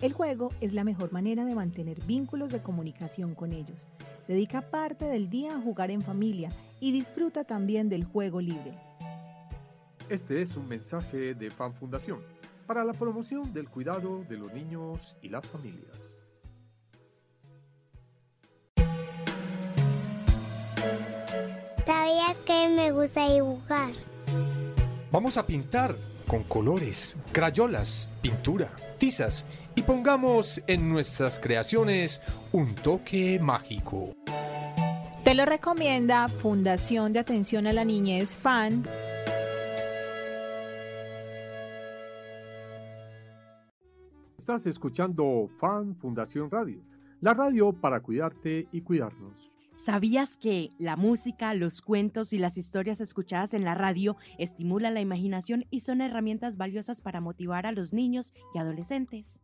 El juego es la mejor manera de mantener vínculos de comunicación con ellos. Dedica parte del día a jugar en familia y disfruta también del juego libre. Este es un mensaje de Fan Fundación para la promoción del cuidado de los niños y las familias. ¿Sabías que me gusta dibujar? Vamos a pintar con colores, crayolas, pintura, tizas y pongamos en nuestras creaciones un toque mágico. Te lo recomienda Fundación de Atención a la Niñez FAN. Estás escuchando Fan Fundación Radio, la radio para cuidarte y cuidarnos. ¿Sabías que la música, los cuentos y las historias escuchadas en la radio estimulan la imaginación y son herramientas valiosas para motivar a los niños y adolescentes?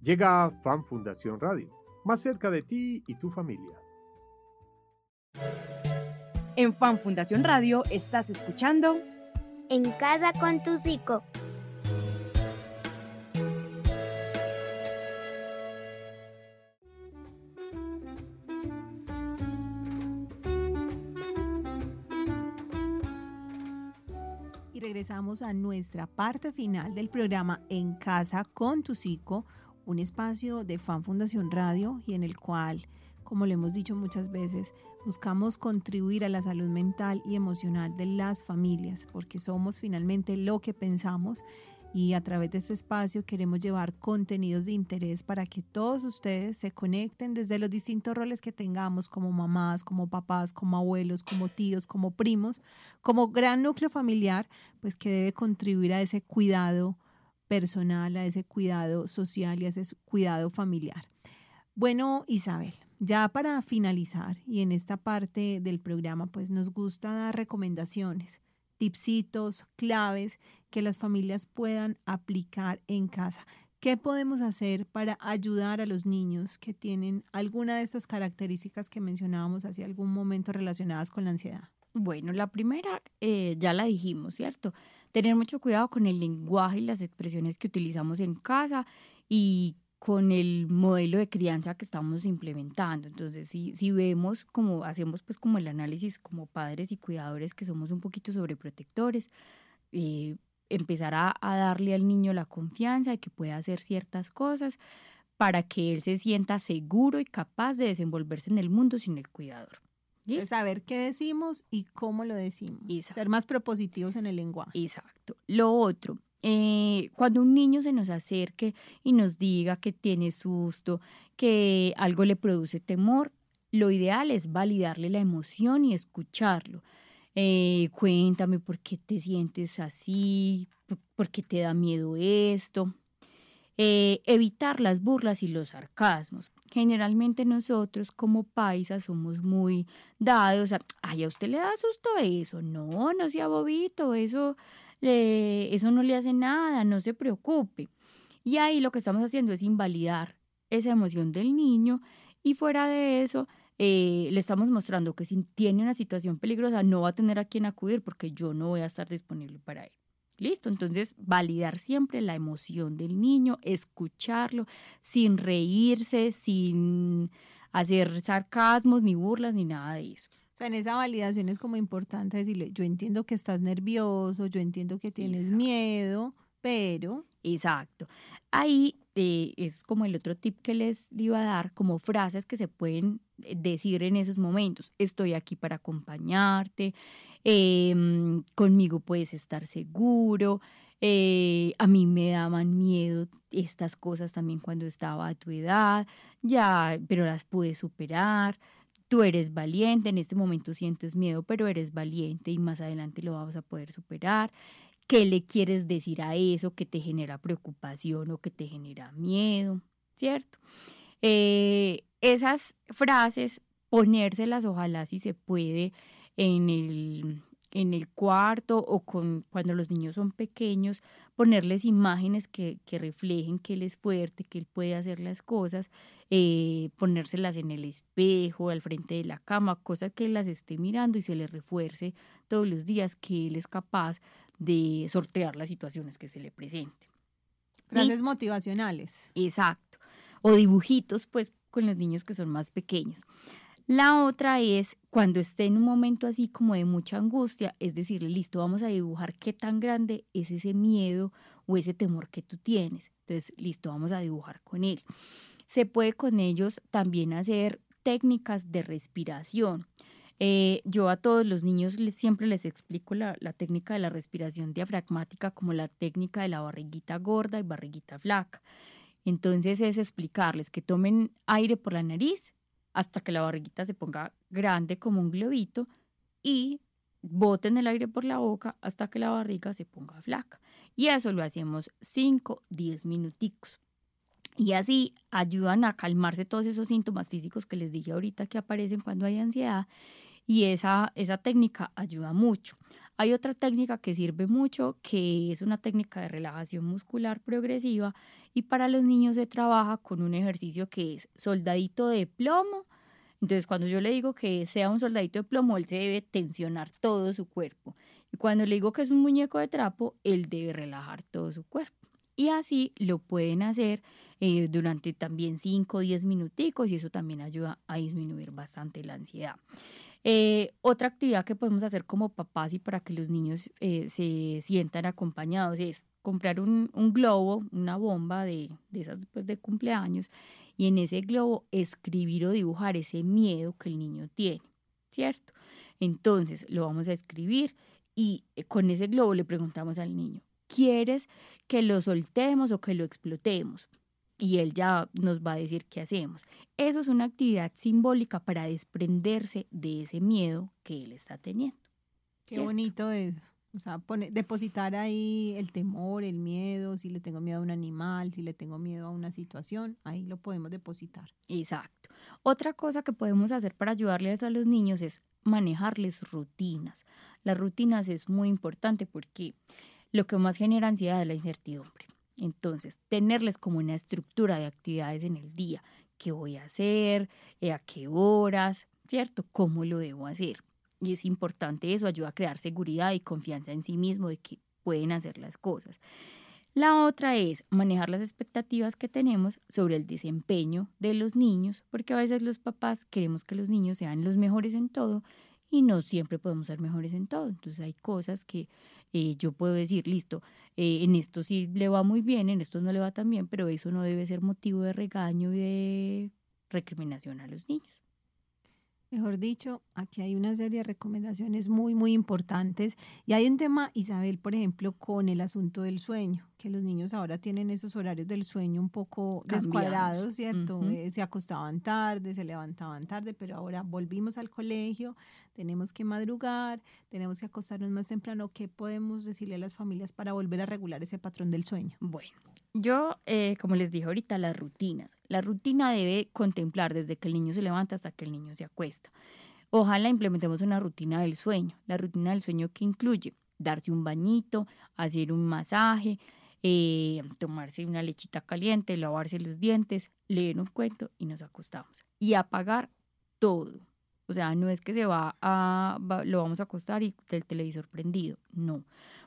Llega Fan Fundación Radio, más cerca de ti y tu familia. En Fan Fundación Radio estás escuchando En casa con tu psico. A nuestra parte final del programa En Casa con tu Psico, un espacio de Fan Fundación Radio y en el cual, como lo hemos dicho muchas veces, buscamos contribuir a la salud mental y emocional de las familias, porque somos finalmente lo que pensamos y a través de este espacio queremos llevar contenidos de interés para que todos ustedes se conecten desde los distintos roles que tengamos como mamás, como papás, como abuelos, como tíos, como primos, como gran núcleo familiar, pues que debe contribuir a ese cuidado personal, a ese cuidado social y a ese cuidado familiar. Bueno, Isabel, ya para finalizar y en esta parte del programa, pues nos gusta dar recomendaciones, tipsitos, claves que las familias puedan aplicar en casa. ¿Qué podemos hacer para ayudar a los niños que tienen alguna de estas características que mencionábamos hace algún momento relacionadas con la ansiedad? Bueno, la primera eh, ya la dijimos, ¿cierto? Tener mucho cuidado con el lenguaje y las expresiones que utilizamos en casa y con el modelo de crianza que estamos implementando. Entonces, si, si vemos como hacemos pues como el análisis como padres y cuidadores que somos un poquito sobreprotectores, eh, empezar a, a darle al niño la confianza de que puede hacer ciertas cosas para que él se sienta seguro y capaz de desenvolverse en el mundo sin el cuidador. Es saber qué decimos y cómo lo decimos. Exacto. Ser más propositivos en el lenguaje. Exacto. Lo otro, eh, cuando un niño se nos acerque y nos diga que tiene susto, que algo le produce temor, lo ideal es validarle la emoción y escucharlo. Eh, cuéntame por qué te sientes así, por- qué te da miedo esto. Eh, evitar las burlas y los sarcasmos. generalmente nosotros como paisas somos muy dados a, ay, a usted le da susto eso, no, no sea bobito, eso, eso no le hace nada, no se preocupe. Y ahí lo que estamos haciendo es invalidar esa emoción del niño y fuera de eso, eh, le estamos mostrando que si tiene una situación peligrosa no va a tener a quien acudir porque yo no voy a estar disponible para él. Listo, entonces validar siempre la emoción del niño, escucharlo sin reírse, sin hacer sarcasmos, ni burlas, ni nada de eso. O sea, en esa validación es como importante decirle, yo entiendo que estás nervioso, yo entiendo que tienes miedo, pero... Exacto. Ahí eh, es como el otro tip que les iba a dar, como frases que se pueden eh, decir en esos momentos. Estoy aquí para acompañarte, em, conmigo puedes estar seguro, eh, a mí me daban miedo estas cosas también cuando estaba a tu edad, ya, pero las pude superar. Tú eres valiente, en este momento sientes miedo, pero eres valiente y más adelante lo vamos a poder superar qué le quieres decir a eso que te genera preocupación o que te genera miedo, ¿cierto? Eh, esas frases, ponérselas ojalá si se puede en el, en el cuarto o con, cuando los niños son pequeños, ponerles imágenes que, que reflejen que él es fuerte, que él puede hacer las cosas, eh, ponérselas en el espejo, al frente de la cama, cosas que él las esté mirando y se le refuerce todos los días que él es capaz de sortear las situaciones que se le presenten. Frases motivacionales. Exacto. O dibujitos, pues, con los niños que son más pequeños. La otra es cuando esté en un momento así como de mucha angustia, es decirle, listo, vamos a dibujar qué tan grande es ese miedo o ese temor que tú tienes. Entonces, listo, vamos a dibujar con él. Se puede con ellos también hacer técnicas de respiración. Eh, yo a todos los niños siempre les explico la, la, técnica de la respiración diafragmática como la técnica de la barriguita gorda y barriguita flaca. Entonces es explicarles que tomen aire por la nariz hasta que la barriguita se ponga grande como un globito y boten el aire por la boca hasta que la barriga se ponga flaca. Y eso lo hacemos 5, 10 minuticos. Y así ayudan a calmarse todos esos síntomas físicos que les dije ahorita que aparecen cuando hay ansiedad y esa, esa técnica ayuda mucho. Hay otra técnica que sirve mucho, que es una técnica de relajación muscular progresiva y para los niños se trabaja con un ejercicio que es soldadito de plomo. Entonces, cuando yo le digo que sea un soldadito de plomo, él se debe tensionar todo su cuerpo. Y cuando le digo que es un muñeco de trapo, él debe relajar todo su cuerpo. Y así lo pueden hacer eh, durante también 5 o 10 minuticos y eso también ayuda a disminuir bastante la ansiedad. Eh, otra actividad que podemos hacer como papás y para que los niños eh, se sientan acompañados es comprar un, globo, una bomba de, de esas después de cumpleaños y en ese globo escribir o dibujar ese miedo que el niño tiene, ¿cierto? Entonces lo vamos a escribir y eh, con ese globo le preguntamos al niño, ¿quieres que lo soltemos o que lo explotemos? y él ya nos va a decir qué hacemos. Eso es una actividad simbólica para desprenderse de ese miedo que él está teniendo. Qué bonito es. O sea, depositar ahí el temor, el miedo, si le tengo miedo a un animal, si le tengo miedo a una situación, ahí lo podemos depositar. Exacto. Otra cosa que podemos hacer para ayudarles a los niños es manejarles rutinas. Las rutinas es muy importante porque lo que más genera ansiedad es la incertidumbre. Entonces, tenerles como una estructura de actividades en el día, qué voy a hacer, a qué horas, ¿cierto? ¿Cómo lo debo hacer? Y es importante eso, ayuda a crear seguridad y confianza en sí mismo de que pueden hacer las cosas. La otra es manejar las expectativas que tenemos sobre el desempeño de los niños, porque a veces los papás queremos que los niños sean los mejores en todo y no siempre podemos ser mejores en todo. Entonces hay cosas que eh, yo puedo decir, listo, eh, en esto sí le va muy bien, en esto no le va tan bien, pero eso no debe ser motivo de regaño y de recriminación a los niños. Mejor dicho, aquí hay una serie de recomendaciones muy, muy importantes. Y hay un tema, Isabel, por ejemplo, con el asunto del sueño, que los niños ahora tienen esos horarios del sueño un poco descuadrados, ¿cierto? Eh, se acostaban tarde, se levantaban tarde, pero ahora volvimos al colegio, tenemos que madrugar, tenemos que acostarnos más temprano. ¿Qué podemos decirle a las familias para volver a regular ese patrón del sueño? Bueno, yo, eh, como les dije ahorita, las rutinas. La rutina debe contemplar desde que el niño se levanta hasta que el niño se acuesta. Ojalá implementemos una rutina del sueño. La rutina del sueño que incluye darse un bañito, hacer un masaje, eh, tomarse una lechita caliente, lavarse los dientes, leer un cuento y nos acostamos. Y apagar todo. O sea, no es que se va a, lo vamos a acostar y el televisor prendido, no,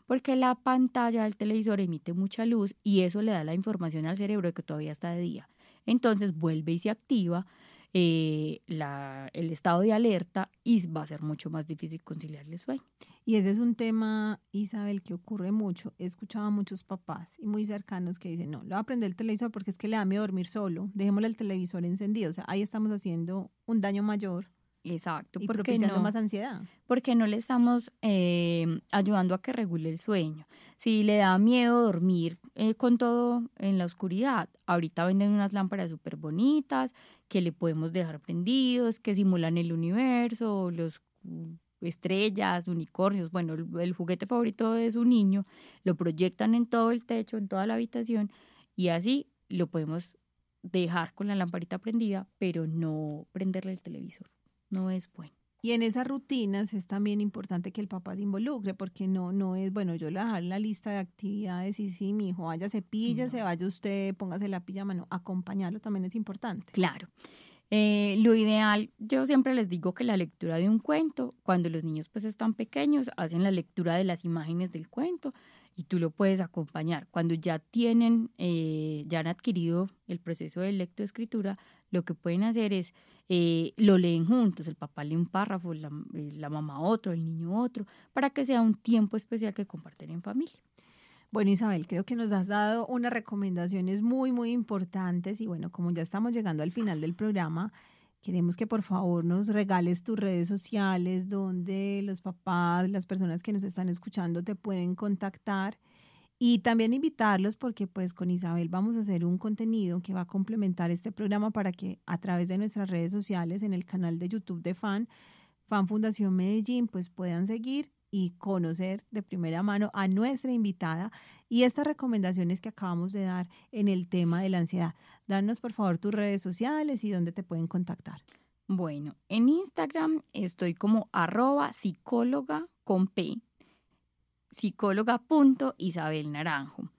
porque la pantalla del televisor emite mucha luz y eso le da la información al cerebro de que todavía está de día. Entonces vuelve y se activa eh, la, el estado de alerta y va a ser mucho más difícil conciliar el sueño. Y ese es un tema, Isabel, que ocurre mucho. He escuchado a muchos papás y muy cercanos que dicen, no, le voy a prender el televisor porque es que le da miedo dormir solo, dejémosle el televisor encendido. O sea, ahí estamos haciendo un daño mayor Exacto. Y propiciando no? más ansiedad. Porque no le estamos eh, ayudando a que regule el sueño. Si le da miedo dormir eh, con todo en la oscuridad, ahorita venden unas lámparas súper bonitas que le podemos dejar prendidos, que simulan el universo, los estrellas, unicornios, bueno, el, el juguete favorito de su niño, lo proyectan en todo el techo, en toda la habitación y así lo podemos dejar con la lamparita prendida, pero no prenderle el televisor no es bueno. Y en esas rutinas es también importante que el papá se involucre, porque no, no es, bueno, yo le dejar la lista de actividades y sí, mi hijo, vaya, cepilla, se vaya usted, póngase la pijama, no, acompañarlo también es importante. Claro. Eh, lo ideal, yo siempre les digo que la lectura de un cuento, cuando los niños pues están pequeños, hacen la lectura de las imágenes del cuento y tú lo puedes acompañar. Cuando ya tienen, eh, ya han adquirido el proceso de lectoescritura, lo que pueden hacer es, eh, lo leen juntos, el papá lee un párrafo, la, eh, la, mamá otro, el niño otro, para que sea un tiempo especial que comparten en familia. Bueno, Isabel, creo que nos has dado unas recomendaciones muy, muy importantes y bueno, como ya estamos llegando al final del programa, queremos que por favor nos regales tus redes sociales donde los papás, las personas que nos están escuchando te pueden contactar y también invitarlos porque pues con Isabel vamos a hacer un contenido que va a complementar este programa para que a través de nuestras redes sociales en el canal de YouTube de Fan, Fan Fundación Medellín, pues puedan seguir y conocer de primera mano a nuestra invitada y estas recomendaciones que acabamos de dar en el tema de la ansiedad. Danos por favor tus redes sociales y dónde te pueden contactar. Bueno, en Instagram estoy como arroba psicóloga con P psicóloga Isabel Naranjo.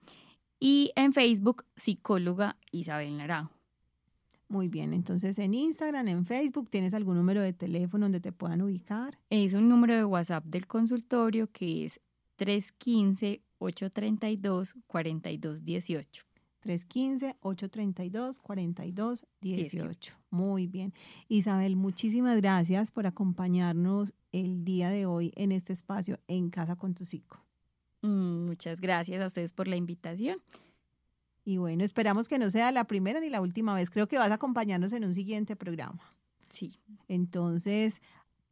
Y en Facebook, psicóloga Isabel Naranjo. Muy bien, entonces en Instagram, en Facebook, ¿tienes algún número de teléfono donde te puedan ubicar? Es un número de WhatsApp del consultorio que es 315-832-4218. 315-832-4218. Muy bien. Isabel, muchísimas gracias por acompañarnos el día de hoy en este espacio en Casa con tu Psico. Mm, muchas gracias a ustedes por la invitación. Y bueno, esperamos que no sea la primera ni la última vez. Creo que vas a acompañarnos en un siguiente programa. Sí. Entonces,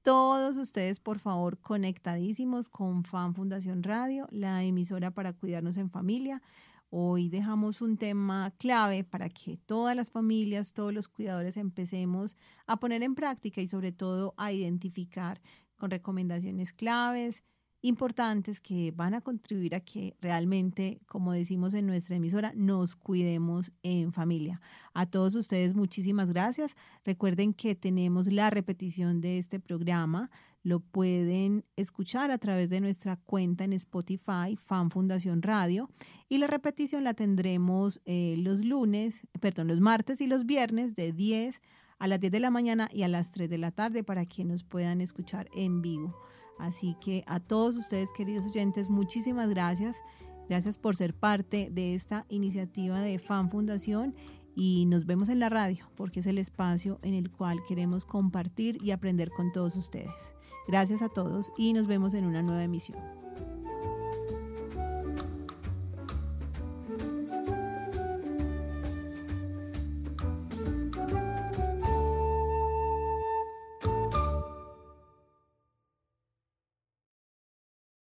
todos ustedes, por favor, conectadísimos con Fan Fundación Radio, la emisora para cuidarnos en familia. Hoy dejamos un tema clave para que todas las familias, todos los cuidadores empecemos a poner en práctica y sobre todo a identificar con recomendaciones claves importantes que van a contribuir a que realmente, como decimos en nuestra emisora, nos cuidemos en familia. A todos ustedes muchísimas gracias. Recuerden que tenemos la repetición de este programa. Lo pueden escuchar a través de nuestra cuenta en Spotify, Fan Fundación Radio. Y la repetición la tendremos eh, los lunes, perdón, los martes y los viernes de 10 a las 10 de la mañana y a las 3 de la tarde para que nos puedan escuchar en vivo. Así que a todos ustedes, queridos oyentes, muchísimas gracias. Gracias por ser parte de esta iniciativa de Fan Fundación y nos vemos en la radio porque es el espacio en el cual queremos compartir y aprender con todos ustedes. Gracias a todos y nos vemos en una nueva emisión.